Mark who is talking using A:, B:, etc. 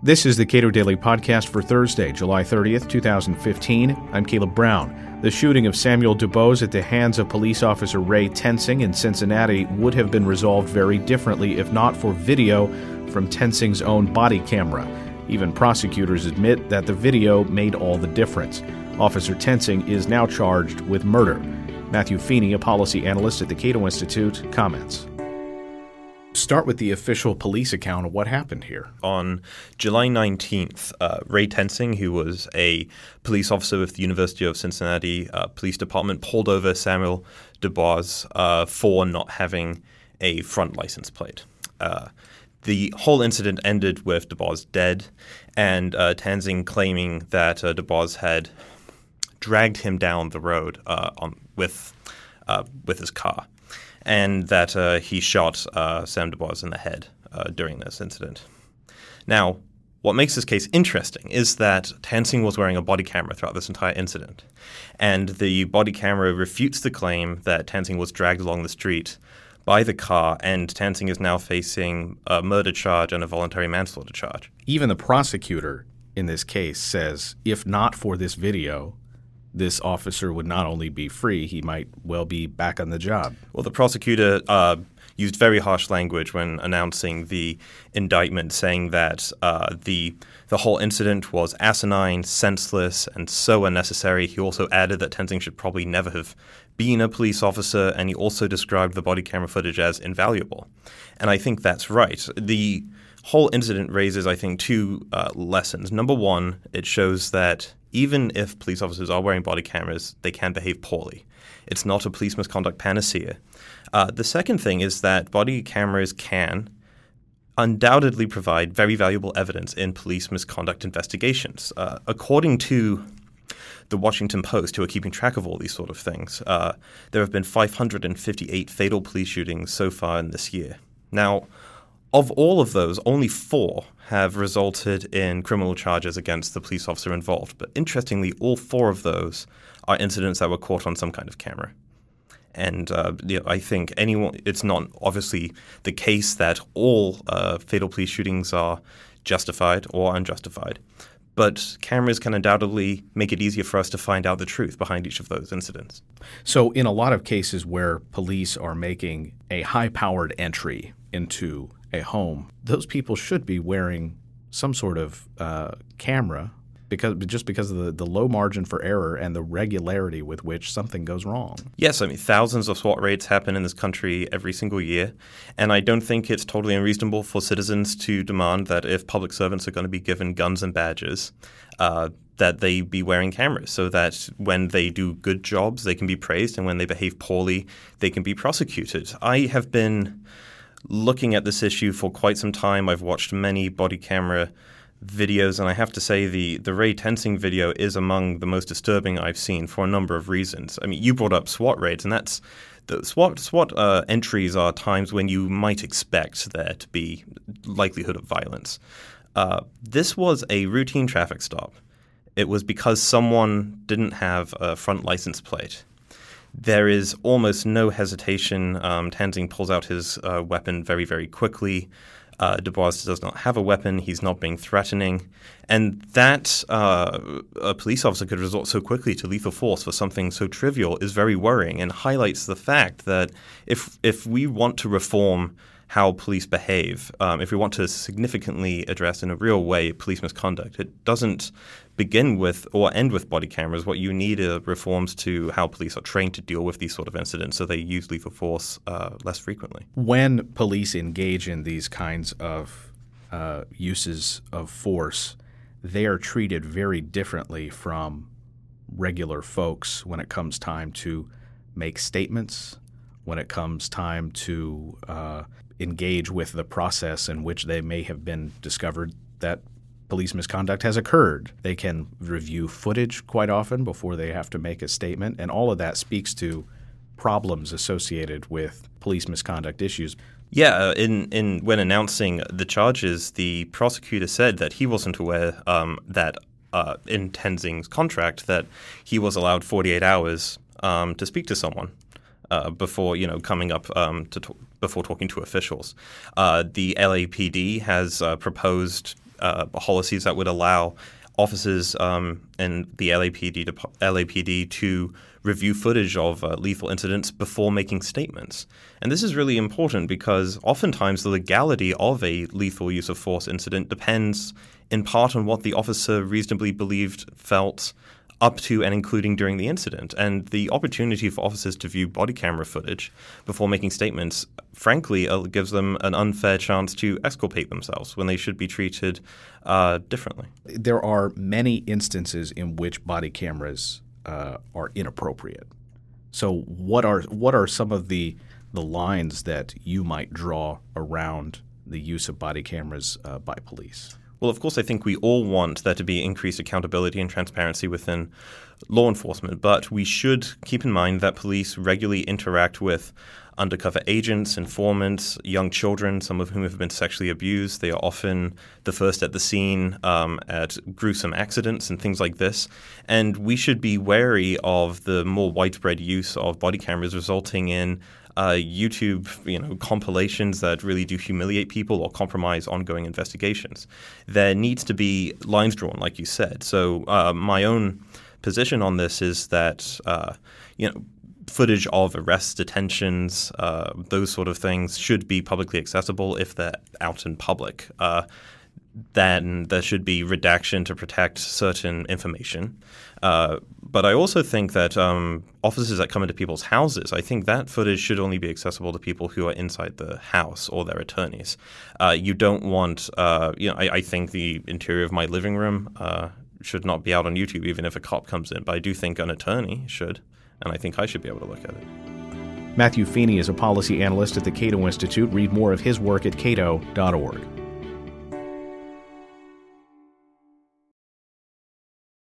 A: This is the Cato Daily Podcast for Thursday, July 30th, 2015. I'm Caleb Brown. The shooting of Samuel DuBose at the hands of police officer Ray Tensing in Cincinnati would have been resolved very differently if not for video from Tensing's own body camera. Even prosecutors admit that the video made all the difference. Officer Tensing is now charged with murder. Matthew Feeney, a policy analyst at the Cato Institute, comments start with the official police account of what happened here.
B: On July 19th, uh, Ray Tensing, who was a police officer with the University of Cincinnati uh, Police Department, pulled over Samuel DuBose uh, for not having a front license plate. Uh, the whole incident ended with DuBose dead, and uh, Tensing claiming that uh, DuBose had dragged him down the road on, with with his car and that uh, he shot uh, Sam DuBose in the head uh, during this incident. Now, what makes this case interesting is that Tensing was wearing a body camera throughout this entire incident, and the body camera refutes the claim that Tensing was dragged along the street by the car, and Tensing is now facing a murder charge and a voluntary manslaughter charge.
A: Even the prosecutor in this case says if not for this video, this officer would not only be free, he might well be back on the job.
B: Well, the prosecutor uh, used very harsh language when announcing the indictment, saying that uh, the the whole incident was asinine, senseless, and so unnecessary. He also added that Tensing should probably never have been a police officer, and he also described the body camera footage as invaluable. And I think that's right. The whole incident raises, I think, two uh, lessons. Number one, it shows that even if police officers are wearing body cameras, they can behave poorly. It's not a police misconduct panacea. Uh, the second thing is that body cameras can undoubtedly provide very valuable evidence in police misconduct investigations. Uh, according to the Washington Post, who are keeping track of all these sort of things, uh, there have been 558 fatal police shootings so far in this year. Now, of all of those, only four have resulted in criminal charges against the police officer involved. But interestingly, all four of those are incidents that were caught on some kind of camera. And uh, you know, I think anyone, it's not obviously the case that all uh, fatal police shootings are justified or unjustified. But cameras can undoubtedly make it easier for us to find out the truth behind each of those incidents.
A: So, in a lot of cases where police are making a high powered entry into a home, those people should be wearing some sort of uh, camera because just because of the, the low margin for error and the regularity with which something goes wrong.
B: Yes, I mean thousands of SWAT raids happen in this country every single year, and I don't think it's totally unreasonable for citizens to demand that if public servants are going to be given guns and badges, uh, that they be wearing cameras so that when they do good jobs, they can be praised, and when they behave poorly, they can be prosecuted. I have been looking at this issue for quite some time. I've watched many body camera videos, and I have to say the the Ray Tensing video is among the most disturbing I've seen for a number of reasons. I mean, you brought up SWAT raids, and that's the SWAT SWAT uh, entries are times when you might expect there to be likelihood of violence. Uh, this was a routine traffic stop. It was because someone didn't have a front license plate. There is almost no hesitation. Um, Tensing pulls out his uh, weapon very, very quickly. Uh, DuBose does not have a weapon. He's not being threatening. And that uh, a police officer could resort so quickly to lethal force for something so trivial is very worrying and highlights the fact that if, if we want to reform how police behave, um, if we want to significantly address in a real way police misconduct, it doesn't begin with or end with body cameras. What you need are reforms to how police are trained to deal with these sort of incidents so they use lethal force uh, less frequently.
A: When police engage in these kinds of uh, uses of force, they are treated very differently from regular folks when it comes time to make statements, when it comes time to uh, engage with the process in which they may have been discovered that police misconduct has occurred. They can review footage quite often before they have to make a statement, and all of that speaks to problems associated with police misconduct issues.
B: Yeah, uh, in in when announcing the charges, the prosecutor said that he wasn't aware um, that uh, in Tensing's contract that he was allowed 48 hours um, to speak to someone uh, before you know coming up um, to before talking to officials. Uh, the LAPD has uh, proposed uh, policies that would allow officers um, and the LAPD to, LAPD to review footage of uh, lethal incidents before making statements. And this is really important because oftentimes the legality of a lethal use of force incident depends in part on what the officer reasonably believed, felt, up to and including during the incident. And the opportunity for officers to view body camera footage before making statements, frankly, uh, gives them an unfair chance to exculpate themselves when they should be treated uh, differently.
A: There are many instances in which body cameras uh, are inappropriate. So, what are what are some of the the lines that you might draw around the use of body cameras uh, by police?
B: Well, of course, I think we all want there to be increased accountability and transparency within law enforcement, but we should keep in mind that police regularly interact with undercover agents, informants, young children, some of whom have been sexually abused. They are often the first at the scene um, at gruesome accidents and things like this. And we should be wary of the more widespread use of body cameras resulting in uh, YouTube, you know, compilations that really do humiliate people or compromise ongoing investigations. There needs to be lines drawn, like you said. So uh, my own position on this is that uh, you know footage of arrests, detentions, uh, those sort of things should be publicly accessible if they're out in public. Uh, then there should be redaction to protect certain information. Uh, but I also think that um, officers that come into people's houses, I think that footage should only be accessible to people who are inside the house or their attorneys. Uh, you don't want, uh, you know, I, I, think the interior of my living room uh, should not be out on YouTube, even if a cop comes in. But I do think an attorney should, and I think I should be able to look at it.
A: Matthew Feeney is a policy analyst at the Cato Institute. Read more of his work at cato.org.